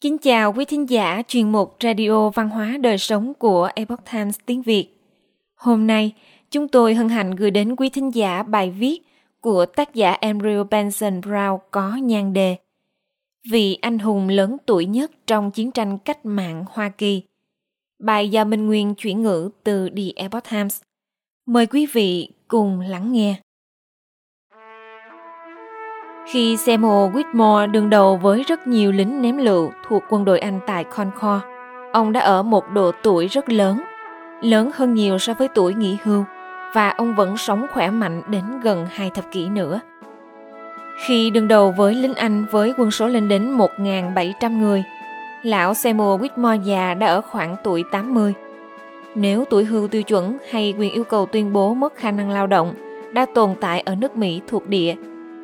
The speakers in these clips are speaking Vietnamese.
Kính chào quý thính giả chuyên mục Radio Văn hóa Đời Sống của Epoch Times tiếng Việt. Hôm nay, chúng tôi hân hạnh gửi đến quý thính giả bài viết của tác giả Andrew Benson Brown có nhan đề Vị anh hùng lớn tuổi nhất trong chiến tranh cách mạng Hoa Kỳ. Bài do Minh Nguyên chuyển ngữ từ The Epoch Times. Mời quý vị cùng lắng nghe. Khi Seymour Whitmore đương đầu với rất nhiều lính ném lựu thuộc quân đội Anh tại Concord, ông đã ở một độ tuổi rất lớn, lớn hơn nhiều so với tuổi nghỉ hưu, và ông vẫn sống khỏe mạnh đến gần hai thập kỷ nữa. Khi đương đầu với lính Anh với quân số lên đến 1.700 người, lão Seymour Whitmore già đã ở khoảng tuổi 80. Nếu tuổi hưu tiêu chuẩn hay quyền yêu cầu tuyên bố mất khả năng lao động đã tồn tại ở nước Mỹ thuộc địa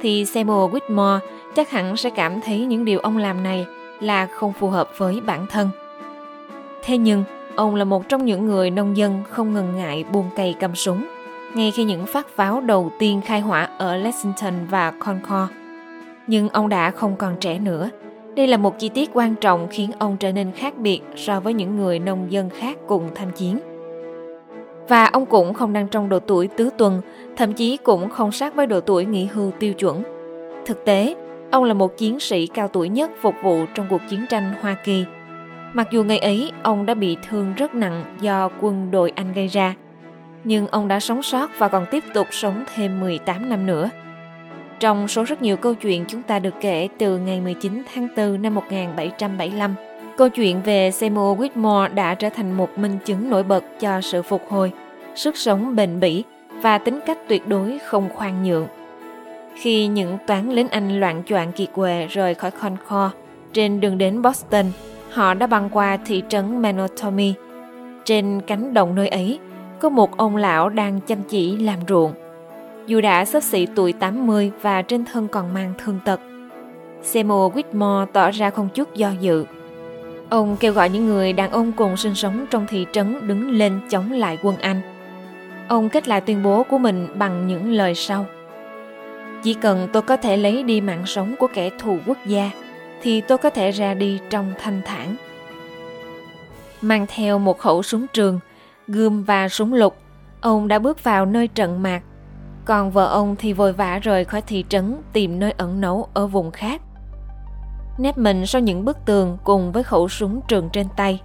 thì Seymour Whitmore chắc hẳn sẽ cảm thấy những điều ông làm này là không phù hợp với bản thân. Thế nhưng, ông là một trong những người nông dân không ngần ngại buông cây cầm súng, ngay khi những phát pháo đầu tiên khai hỏa ở Lexington và Concord. Nhưng ông đã không còn trẻ nữa. Đây là một chi tiết quan trọng khiến ông trở nên khác biệt so với những người nông dân khác cùng tham chiến. Và ông cũng không đang trong độ tuổi tứ tuần, thậm chí cũng không sát với độ tuổi nghỉ hưu tiêu chuẩn. Thực tế, ông là một chiến sĩ cao tuổi nhất phục vụ trong cuộc chiến tranh Hoa Kỳ. Mặc dù ngày ấy ông đã bị thương rất nặng do quân đội Anh gây ra, nhưng ông đã sống sót và còn tiếp tục sống thêm 18 năm nữa. Trong số rất nhiều câu chuyện chúng ta được kể từ ngày 19 tháng 4 năm 1775, Câu chuyện về Seymour Whitmore đã trở thành một minh chứng nổi bật cho sự phục hồi, sức sống bền bỉ và tính cách tuyệt đối không khoan nhượng. Khi những toán lính Anh loạn choạng kiệt quệ rời khỏi Concord trên đường đến Boston, họ đã băng qua thị trấn Menotomy. Trên cánh đồng nơi ấy, có một ông lão đang chăm chỉ làm ruộng. Dù đã sắp xỉ tuổi 80 và trên thân còn mang thương tật, Seymour Whitmore tỏ ra không chút do dự Ông kêu gọi những người đàn ông cùng sinh sống trong thị trấn đứng lên chống lại quân Anh. Ông kết lại tuyên bố của mình bằng những lời sau. Chỉ cần tôi có thể lấy đi mạng sống của kẻ thù quốc gia, thì tôi có thể ra đi trong thanh thản. Mang theo một khẩu súng trường, gươm và súng lục, ông đã bước vào nơi trận mạc. Còn vợ ông thì vội vã rời khỏi thị trấn tìm nơi ẩn náu ở vùng khác nép mình sau những bức tường cùng với khẩu súng trường trên tay.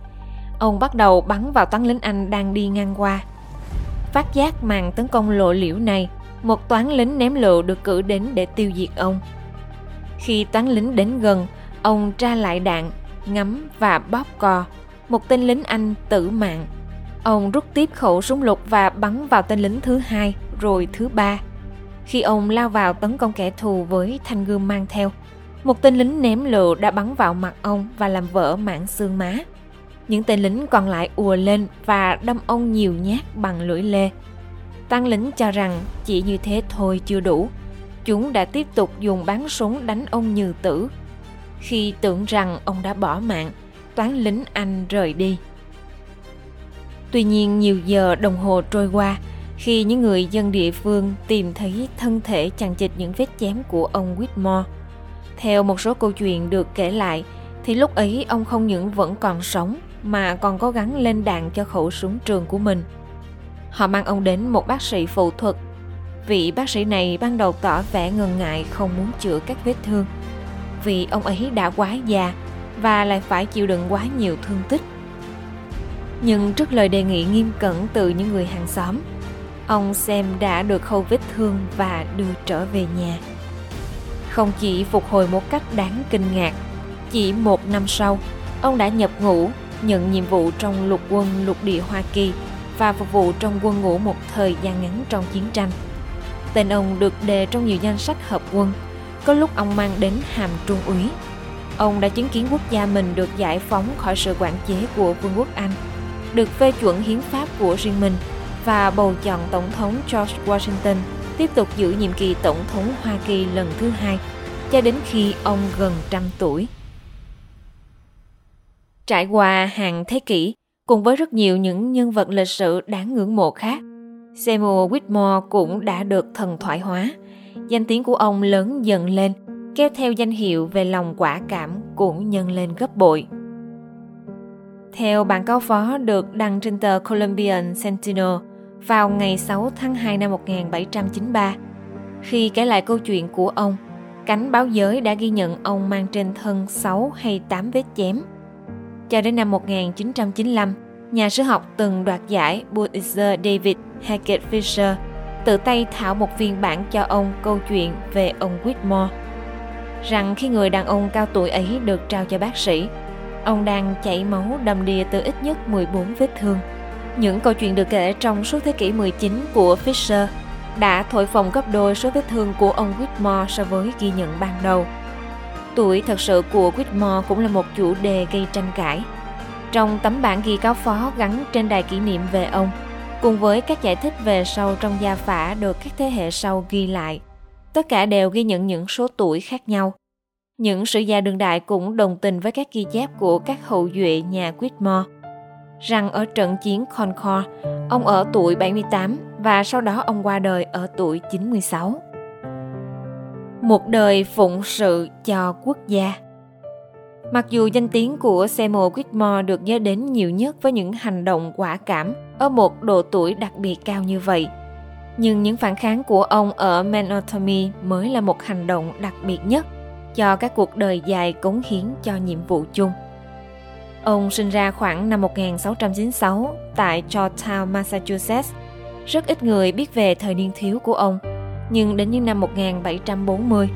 Ông bắt đầu bắn vào toán lính Anh đang đi ngang qua. Phát giác màn tấn công lộ liễu này, một toán lính ném lựu được cử đến để tiêu diệt ông. Khi toán lính đến gần, ông tra lại đạn, ngắm và bóp cò. Một tên lính Anh tử mạng. Ông rút tiếp khẩu súng lục và bắn vào tên lính thứ hai, rồi thứ ba. Khi ông lao vào tấn công kẻ thù với thanh gươm mang theo, một tên lính ném lựu đã bắn vào mặt ông và làm vỡ mảng xương má. Những tên lính còn lại ùa lên và đâm ông nhiều nhát bằng lưỡi lê. Tăng lính cho rằng chỉ như thế thôi chưa đủ. Chúng đã tiếp tục dùng bắn súng đánh ông như tử. Khi tưởng rằng ông đã bỏ mạng, toán lính Anh rời đi. Tuy nhiên nhiều giờ đồng hồ trôi qua, khi những người dân địa phương tìm thấy thân thể chằng chịt những vết chém của ông Whitmore, theo một số câu chuyện được kể lại, thì lúc ấy ông không những vẫn còn sống mà còn cố gắng lên đạn cho khẩu súng trường của mình. Họ mang ông đến một bác sĩ phẫu thuật. Vị bác sĩ này ban đầu tỏ vẻ ngần ngại không muốn chữa các vết thương vì ông ấy đã quá già và lại phải chịu đựng quá nhiều thương tích. Nhưng trước lời đề nghị nghiêm cẩn từ những người hàng xóm, ông xem đã được khâu vết thương và đưa trở về nhà không chỉ phục hồi một cách đáng kinh ngạc. Chỉ một năm sau, ông đã nhập ngũ, nhận nhiệm vụ trong lục quân lục địa Hoa Kỳ và phục vụ trong quân ngũ một thời gian ngắn trong chiến tranh. Tên ông được đề trong nhiều danh sách hợp quân, có lúc ông mang đến hàm trung úy. Ông đã chứng kiến quốc gia mình được giải phóng khỏi sự quản chế của Vương quốc Anh, được phê chuẩn hiến pháp của riêng mình và bầu chọn Tổng thống George Washington tiếp tục giữ nhiệm kỳ tổng thống Hoa Kỳ lần thứ hai cho đến khi ông gần trăm tuổi. Trải qua hàng thế kỷ, cùng với rất nhiều những nhân vật lịch sử đáng ngưỡng mộ khác, Seymour Whitmore cũng đã được thần thoại hóa. Danh tiếng của ông lớn dần lên kéo theo danh hiệu về lòng quả cảm cũng nhân lên gấp bội. Theo bản cáo phó được đăng trên tờ Colombian Sentinel vào ngày 6 tháng 2 năm 1793, khi kể lại câu chuyện của ông, cánh báo giới đã ghi nhận ông mang trên thân 6 hay 8 vết chém. Cho đến năm 1995, nhà sử học từng đoạt giải Pulitzer David Hackett Fisher tự tay thảo một phiên bản cho ông câu chuyện về ông Whitmore rằng khi người đàn ông cao tuổi ấy được trao cho bác sĩ, ông đang chảy máu đầm đìa từ ít nhất 14 vết thương. Những câu chuyện được kể trong suốt thế kỷ 19 của Fisher đã thổi phồng gấp đôi số vết thương của ông Whitmore so với ghi nhận ban đầu. Tuổi thật sự của Whitmore cũng là một chủ đề gây tranh cãi. Trong tấm bản ghi cáo phó gắn trên đài kỷ niệm về ông, cùng với các giải thích về sau trong gia phả được các thế hệ sau ghi lại, tất cả đều ghi nhận những số tuổi khác nhau. Những sử gia đương đại cũng đồng tình với các ghi chép của các hậu duệ nhà Whitmore rằng ở trận chiến Concord, ông ở tuổi 78 và sau đó ông qua đời ở tuổi 96. Một đời phụng sự cho quốc gia Mặc dù danh tiếng của Seymour Whitmore được nhớ đến nhiều nhất với những hành động quả cảm ở một độ tuổi đặc biệt cao như vậy, nhưng những phản kháng của ông ở Menotomy mới là một hành động đặc biệt nhất cho các cuộc đời dài cống hiến cho nhiệm vụ chung. Ông sinh ra khoảng năm 1696 tại Georgetown, Massachusetts. Rất ít người biết về thời niên thiếu của ông, nhưng đến những năm 1740,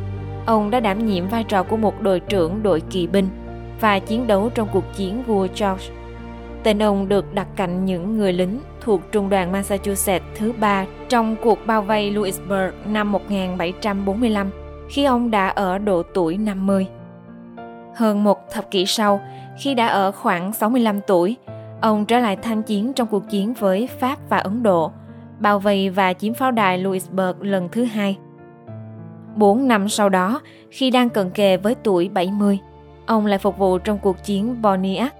ông đã đảm nhiệm vai trò của một đội trưởng đội kỵ binh và chiến đấu trong cuộc chiến vua George. Tên ông được đặt cạnh những người lính thuộc trung đoàn Massachusetts thứ ba trong cuộc bao vây Louisburg năm 1745 khi ông đã ở độ tuổi 50. Hơn một thập kỷ sau, khi đã ở khoảng 65 tuổi, ông trở lại tham chiến trong cuộc chiến với Pháp và Ấn Độ, bao vây và chiếm pháo đài Louisburg lần thứ hai. Bốn năm sau đó, khi đang cận kề với tuổi 70, ông lại phục vụ trong cuộc chiến Boniac.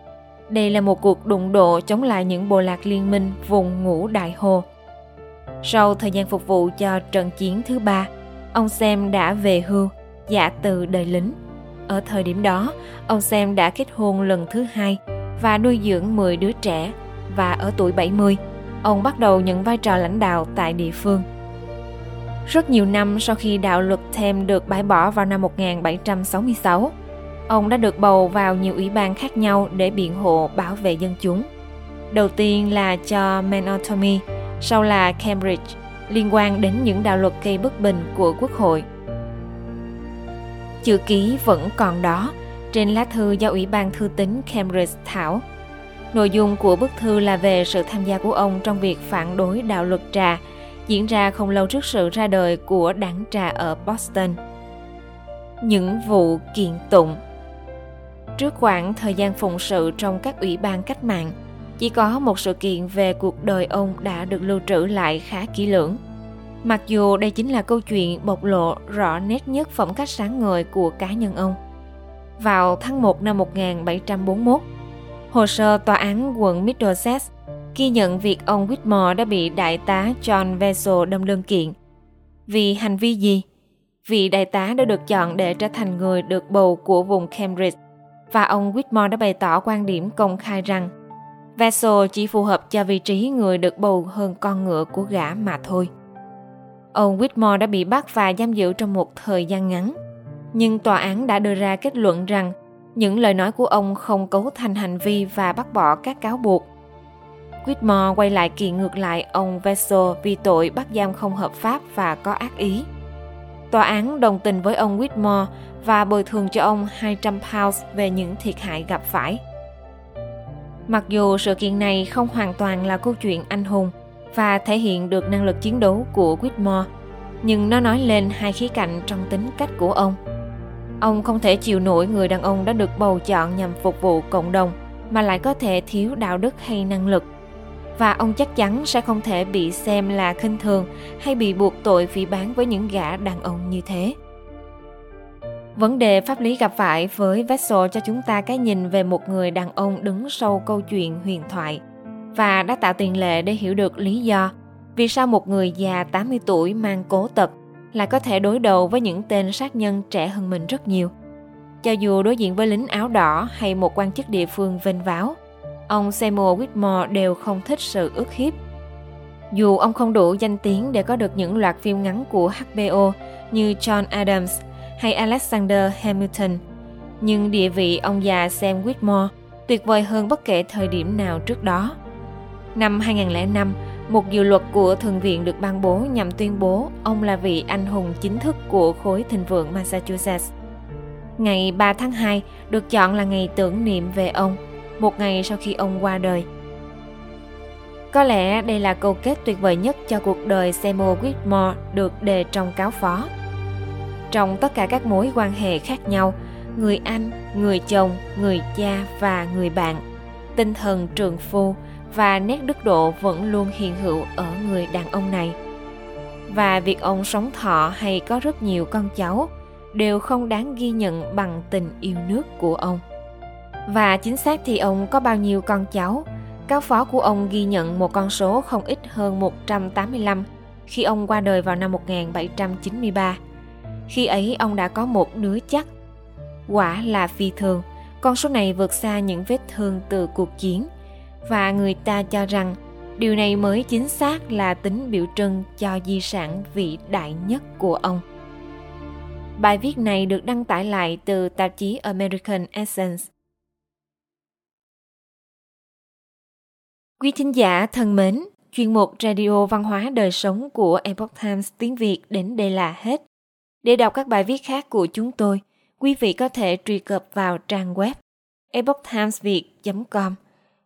Đây là một cuộc đụng độ chống lại những bộ lạc liên minh vùng ngũ Đại Hồ. Sau thời gian phục vụ cho trận chiến thứ ba, ông Xem đã về hưu, giả từ đời lính. Ở thời điểm đó, ông Sam đã kết hôn lần thứ hai và nuôi dưỡng 10 đứa trẻ và ở tuổi 70, ông bắt đầu nhận vai trò lãnh đạo tại địa phương. Rất nhiều năm sau khi đạo luật Thêm được bãi bỏ vào năm 1766, ông đã được bầu vào nhiều ủy ban khác nhau để biện hộ bảo vệ dân chúng. Đầu tiên là cho Menotomy, sau là Cambridge, liên quan đến những đạo luật gây bất bình của Quốc hội. Chữ ký vẫn còn đó, trên lá thư do Ủy ban Thư tín Cambridge thảo. Nội dung của bức thư là về sự tham gia của ông trong việc phản đối đạo luật trà, diễn ra không lâu trước sự ra đời của đảng trà ở Boston. Những vụ kiện tụng Trước khoảng thời gian phụng sự trong các ủy ban cách mạng, chỉ có một sự kiện về cuộc đời ông đã được lưu trữ lại khá kỹ lưỡng. Mặc dù đây chính là câu chuyện bộc lộ rõ nét nhất phẩm cách sáng ngời của cá nhân ông. Vào tháng 1 năm 1741, hồ sơ tòa án quận Middlesex ghi nhận việc ông Whitmore đã bị đại tá John Vessel đâm đơn kiện. Vì hành vi gì? Vị đại tá đã được chọn để trở thành người được bầu của vùng Cambridge và ông Whitmore đã bày tỏ quan điểm công khai rằng Vessel chỉ phù hợp cho vị trí người được bầu hơn con ngựa của gã mà thôi. Ông Whitmore đã bị bắt và giam giữ trong một thời gian ngắn. Nhưng tòa án đã đưa ra kết luận rằng những lời nói của ông không cấu thành hành vi và bác bỏ các cáo buộc. Whitmore quay lại kiện ngược lại, ông Vessel vì tội bắt giam không hợp pháp và có ác ý. Tòa án đồng tình với ông Whitmore và bồi thường cho ông 200 pounds về những thiệt hại gặp phải. Mặc dù sự kiện này không hoàn toàn là câu chuyện anh hùng và thể hiện được năng lực chiến đấu của Whitmore, nhưng nó nói lên hai khía cạnh trong tính cách của ông. Ông không thể chịu nổi người đàn ông đã được bầu chọn nhằm phục vụ cộng đồng mà lại có thể thiếu đạo đức hay năng lực. Và ông chắc chắn sẽ không thể bị xem là khinh thường hay bị buộc tội vì bán với những gã đàn ông như thế. Vấn đề pháp lý gặp phải với Vessel cho chúng ta cái nhìn về một người đàn ông đứng sau câu chuyện huyền thoại và đã tạo tiền lệ để hiểu được lý do vì sao một người già 80 tuổi mang cố tật lại có thể đối đầu với những tên sát nhân trẻ hơn mình rất nhiều. Cho dù đối diện với lính áo đỏ hay một quan chức địa phương vênh váo, ông Seymour Whitmore đều không thích sự ức hiếp. Dù ông không đủ danh tiếng để có được những loạt phim ngắn của HBO như John Adams hay Alexander Hamilton, nhưng địa vị ông già Sam Whitmore tuyệt vời hơn bất kể thời điểm nào trước đó. Năm 2005, một dự luật của Thượng viện được ban bố nhằm tuyên bố ông là vị anh hùng chính thức của khối thịnh vượng Massachusetts. Ngày 3 tháng 2 được chọn là ngày tưởng niệm về ông, một ngày sau khi ông qua đời. Có lẽ đây là câu kết tuyệt vời nhất cho cuộc đời Seymour Whitmore được đề trong cáo phó. Trong tất cả các mối quan hệ khác nhau, người anh, người chồng, người cha và người bạn, tinh thần trường phu và nét đức độ vẫn luôn hiện hữu ở người đàn ông này. Và việc ông sống thọ hay có rất nhiều con cháu đều không đáng ghi nhận bằng tình yêu nước của ông. Và chính xác thì ông có bao nhiêu con cháu? Cáo phó của ông ghi nhận một con số không ít hơn 185 khi ông qua đời vào năm 1793. Khi ấy ông đã có một đứa chắc. Quả là phi thường, con số này vượt xa những vết thương từ cuộc chiến và người ta cho rằng điều này mới chính xác là tính biểu trưng cho di sản vĩ đại nhất của ông. Bài viết này được đăng tải lại từ tạp chí American Essence. Quý thính giả thân mến, chuyên mục Radio Văn hóa Đời Sống của Epoch Times tiếng Việt đến đây là hết. Để đọc các bài viết khác của chúng tôi, quý vị có thể truy cập vào trang web epochtimesviet.com.